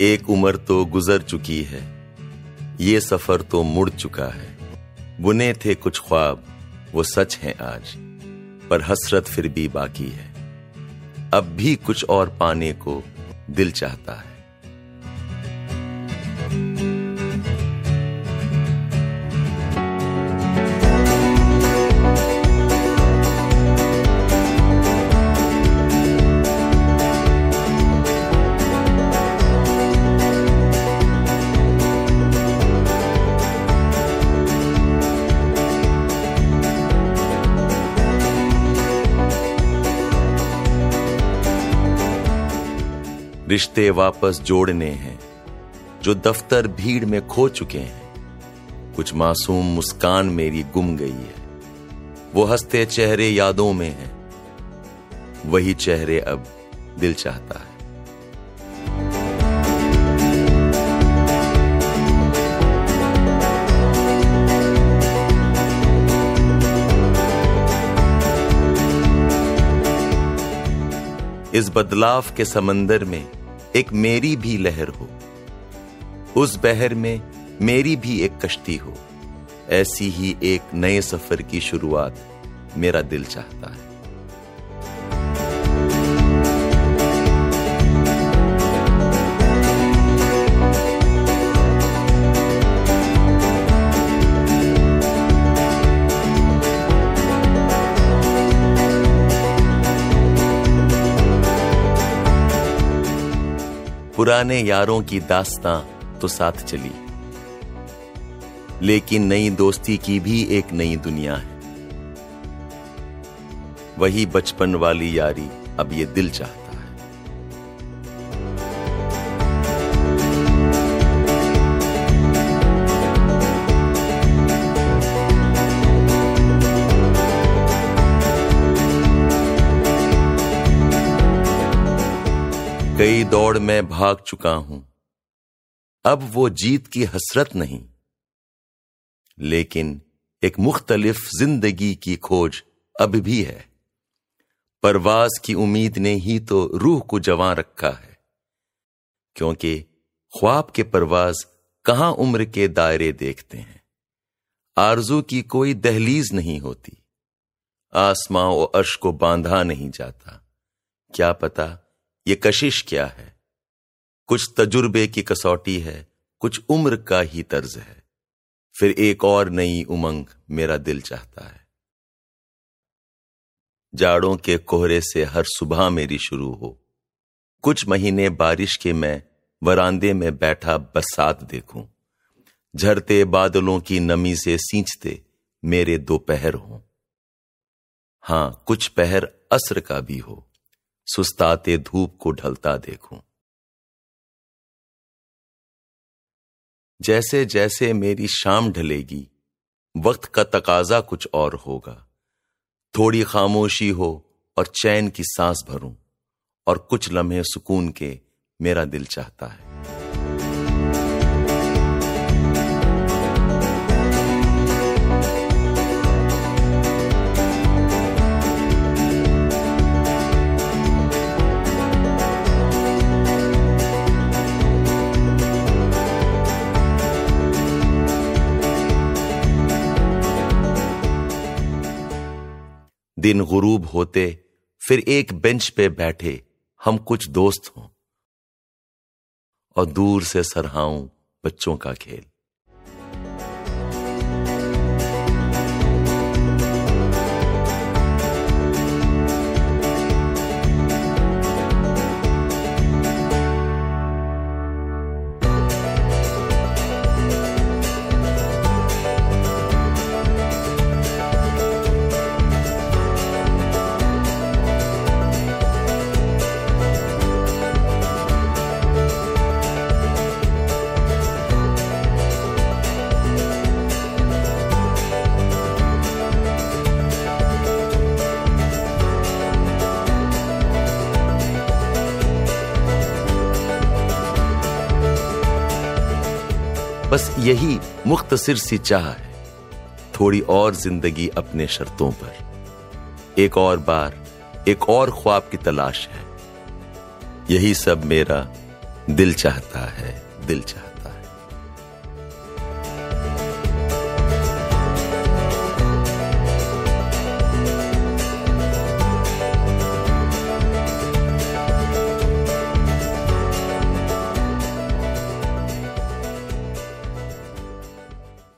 एक उम्र तो गुजर चुकी है, ये सफ़र तो मुड़ चुका है। बुने थे कुछ ख्वाब, वो सच हैं आज, पर हसरत फिर भी बाकी है। अब भी कुछ और पाने को दिल चाहता है। रिश्ते वापस जोड़ने हैं, जो दफ्तर भीड़ में खो चुके हैं। कुछ मासूम मुस्कान मेरी गुम गई है। वो हँसते चेहरे यादों में हैं। वही चेहरे अब दिल चाहता है। इस बदलाव के समंदर में एक मेरी भी लहर हो। उस बहर में मेरी भी एक कश्ती हो। ऐसी ही एक नए सफ़र की शुरुआत मेरा दिल चाहता है। पुराने यारों की दास्तां तो साथ चली। लेकिन नई दोस्ती की भी एक नई दुनिया है। वही बचपन वाली यारी अब ये दिल चाहता कई दौड़ में भाग चुका हूँ। अब वो जीत की हसरत नहीं। लेकिन एक मुख्तलिफ़ ज़िंदगी की खोज अब भी है। परवाज की उम्मीद ने ही तो रूह को जवां रखा है। क्योंकि ख्वाब के परवाज कहाँ उम्र के दायरे देखते हैं। आरज़ू की कोई दहलीज नहीं होती। आसमां और अर्श को बांधा नहीं जाता। क्या पता ये कशिश क्या है? कुछ तजुर्बे की कसौटी है, कुछ उम्र का ही तर्ज है। फिर एक और नई उमंग मेरा दिल चाहता है। जाड़ों के कोहरे से हर सुबह मेरी शुरू हो। कुछ महीने बारिश के मैं वरांदे में बैठा बरसात देखूँ। झरते बादलों की नमी से सींचते मेरे दोपहर हों। हाँ, कुछ पहर असर का भी हो। सुस्ताते धूप को ढलता देखूँ। जैसे जैसे मेरी शाम ढलेगी, वक्त का तकाजा कुछ और होगा। थोड़ी खामोशी हो और चैन की सांस भरूं, और कुछ लम्हे सुकून के मेरा दिल चाहता है। दिन गुरूब होते, फिर एक बेंच पे बैठे, हम कुछ दोस्त हों और दूर से सरहाऊं बच्चों का खेल। बस यही मुख्तसर सी चाह है। थोड़ी और ज़िंदगी अपने शर्तों पर। एक और बार, एक और ख्वाब की तलाश है। यही सब मेरा दिल चाहता है, दिल चाहता